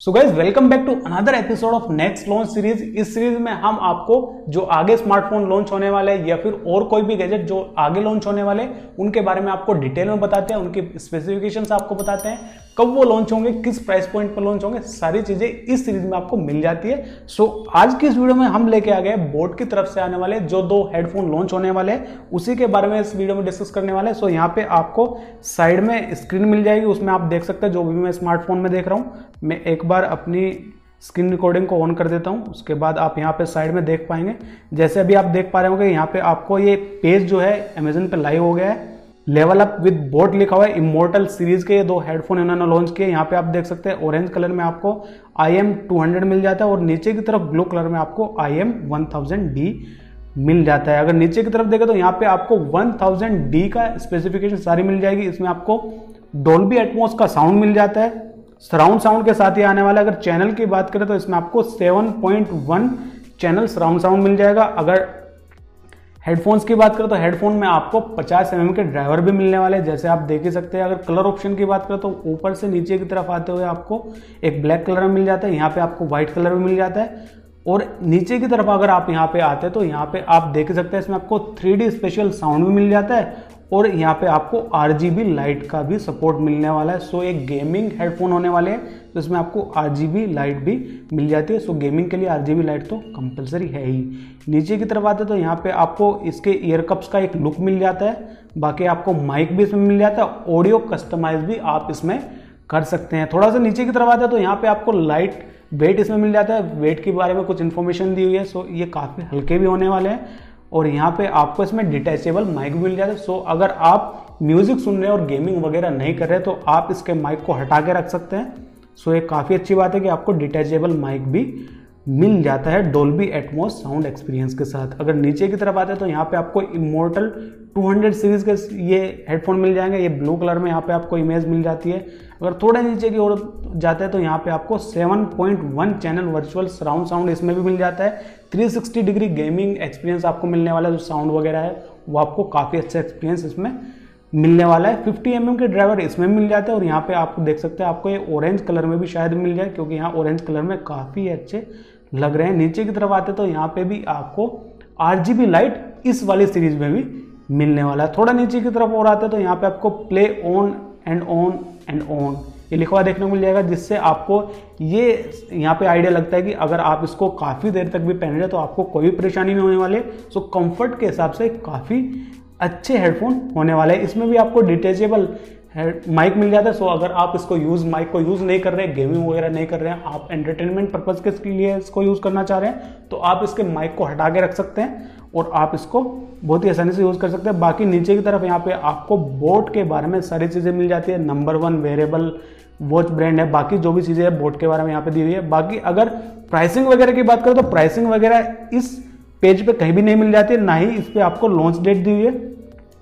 So guys welcome back to another episode of next launch series इस series में हम आपको जो आगे स्मार्टफ़ोन लॉन्च होने वाले या फिर और कोई भी गैजेट जो आगे लॉन्च होने वाले उनके बारे में आपको डिटेल में बताते हैं, उनकी स्पेसिफिकेशन आपको बताते हैं। कब वो लॉन्च होंगे किस प्राइस पॉइंट पर लॉन्च होंगे सारी चीज़ें इस सीरीज़ में आपको मिल जाती है। सो so, आज की इस वीडियो में हम लेके आ गए बोर्ड की तरफ़ से आने वाले जो दो हेडफोन लॉन्च होने वाले हैं उसी के बारे में इस वीडियो में डिस्कस करने वाले हैं। सो so, यहाँ पे आपको साइड में स्क्रीन मिल जाएगी उसमें आप देख सकते हैं जो भी मैं स्मार्टफ़ोन में देख रहा हूँ मैं एक बार अपनी स्क्रीन रिकॉर्डिंग को ऑन कर देता हूँ उसके बाद आप यहाँ पे साइड में देख पाएँगे। जैसे अभी आप देख पा रहे होंगे यहाँ पे आपको ये पेज जो है अमेजन पे लाइव हो गया है। लेवल अप विद बोट लिखा हुआ है इमोर्टल सीरीज़ के ये दो हेडफोन इन्होंने लॉन्च किए यहाँ पे आप देख सकते हैं ऑरेंज कलर में आपको आई एम टू हंड्रेड मिल जाता है और नीचे की तरफ़ ब्लू कलर में आपको I M one thousand D मिल जाता है। अगर नीचे की तरफ़ देखें तो यहाँ पे आपको 1000 डी का स्पेसिफिकेशन सारी मिल जाएगी। इसमें आपको डोल्बी एटमोस का साउंड मिल जाता है। सराउंड साउंड के साथ ही आने वाला अगर चैनल की बात करें तो इसमें आपको 7.1 चैनल सराउंड साउंड मिल जाएगा। अगर हेडफोन्स की बात करें तो हेडफोन में आपको 50 एम के ड्राइवर भी मिलने वाले हैं। जैसे आप देख ही सकते हैं, अगर कलर ऑप्शन की बात करें तो ऊपर से नीचे की तरफ़ आते हुए आपको एक ब्लैक कलर में मिल जाता है, यहाँ पे आपको व्हाइट कलर भी मिल जाता है। और नीचे की तरफ़ अगर आप यहाँ पे आते हैं तो यहाँ पे आप देख सकते हैं, इसमें आपको थ्री स्पेशल साउंड भी मिल जाता है। और यहाँ पे आपको RGB लाइट का भी सपोर्ट मिलने वाला है। सो एक गेमिंग हेडफोन होने वाले हैं तो इसमें आपको RGB लाइट भी मिल जाती है। सो गेमिंग के लिए RGB लाइट तो कंपलसरी है ही। नीचे की तरफ़ आते तो यहाँ पे आपको इसके ईयर कप्स का एक लुक मिल जाता है। बाकी आपको माइक भी इसमें मिल जाता है। ऑडियो कस्टमाइज भी आप इसमें कर सकते हैं। थोड़ा सा नीचे की तरफ़ आते हैं तो यहाँ पे आपको लाइट वेट इसमें मिल जाता है। वेट के बारे में कुछ इन्फॉर्मेशन दी हुई है। सो ये काफ़ी हल्के भी होने वाले हैं। और यहाँ पे आपको इसमें डिटैचेबल माइक मिल जाता है। सो अगर आप म्यूज़िक सुन रहे हैं और गेमिंग वगैरह नहीं कर रहे तो आप इसके माइक को हटा के रख सकते हैं। सो ये काफ़ी अच्छी बात है कि आपको डिटैचेबल माइक भी मिल जाता है डोल्बी एटमोस साउंड एक्सपीरियंस के साथ। अगर नीचे की तरफ़ आते हैं तो यहाँ पे आपको इमोर्टल 200 सीरीज़ के ये हेडफोन मिल जाएँगे। ये ब्लू कलर में यहाँ पे आपको इमेज मिल जाती है। अगर थोड़े नीचे की ओर जाते हैं तो यहाँ पे आपको 7.1 चैनल वर्चुअल सराउंड साउंड इसमें भी मिल जाता है। 360 डिग्री गेमिंग एक्सपीरियंस आपको मिलने वाला है, जो साउंड वगैरह है, वो आपको काफ़ी अच्छा एक्सपीरियंस इसमें मिलने वाला है। 50 एम mm के ड्राइवर इसमें मिल जाते हैं और यहाँ पे आप देख सकते हैं, आपको ये ऑरेंज कलर में भी शायद मिल जाए, क्योंकि यहाँ ऑरेंज कलर में काफ़ी अच्छे लग रहे हैं। नीचे की तरफ़ आते तो यहाँ पे भी आपको RGB लाइट इस वाली सीरीज़ में भी मिलने वाला है। थोड़ा नीचे की तरफ़ और आते तो यहाँ पे आपको play on and on and on ये लिखा हुआ देखने को मिल जाएगा, जिससे आपको ये यहाँ पे आइडिया लगता है कि अगर आप इसको काफ़ी देर तक भी पहन रहे तो आपको कोई भी परेशानी नहीं होने वाले। सो कंफर्ट के हिसाब से काफ़ी अच्छे हेडफोन होने वाले हैं। इसमें भी आपको डिटेचेबल माइक मिल जाता है। सो अगर आप इसको यूज़ माइक को यूज़ नहीं कर रहे गेमिंग वगैरह नहीं कर रहे हैं, आप एंटरटेनमेंट पर्पज़ के लिए इसको यूज़ करना चाह रहे हैं तो आप इसके माइक को हटा के रख सकते हैं। और आप इसको बहुत ही आसानी से यूज़ कर सकते हैं। बाकी नीचे की तरफ़ यहाँ पे आपको बोट के बारे में सारी चीज़ें मिल जाती है। Number one wearable watch brand है। बाकी जो भी चीज़ें हैं बोट के बारे में यहाँ पे दी हुई है। बाकी अगर प्राइसिंग वगैरह की बात करें तो प्राइसिंग वगैरह इस पेज पे कहीं भी नहीं मिल जाती है। ना ही इस पर आपको लॉन्च डेट दी हुई है।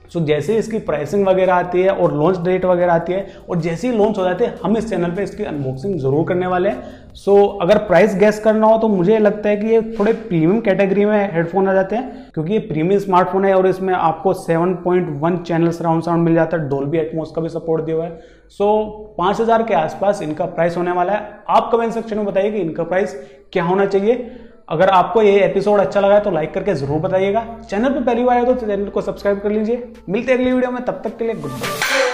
सो so, जैसे इसकी प्राइसिंग वगैरह आती है और लॉन्च डेट वगैरह आती है और जैसे ही लॉन्च हो जाते हैं हम इस चैनल पे इसकी अनबॉक्सिंग ज़रूर करने वाले हैं। सो so, अगर प्राइस गैस करना हो तो मुझे लगता है कि ये थोड़े प्रीमियम कैटेगरी में हेडफोन आ जाते हैं क्योंकि ये प्रीमियम स्मार्टफ़ोन है और इसमें आपको 7.1 चैनल सराउंड साउंड मिल जाता है। डोल्बी एटमोस का भी सपोर्ट दिया हुआ है। सो पाँच हज़ार के आसपास इनका प्राइस होने वाला है। आप कमेंट सेक्शन में बताइए कि इनका प्राइस क्या होना चाहिए। अगर आपको ये एपिसोड अच्छा लगा है तो लाइक करके ज़रूर बताइएगा। चैनल पर पहली बार है तो चैनल को सब्सक्राइब कर लीजिए। मिलते अगली वीडियो में, तब तक के लिए गुड बाय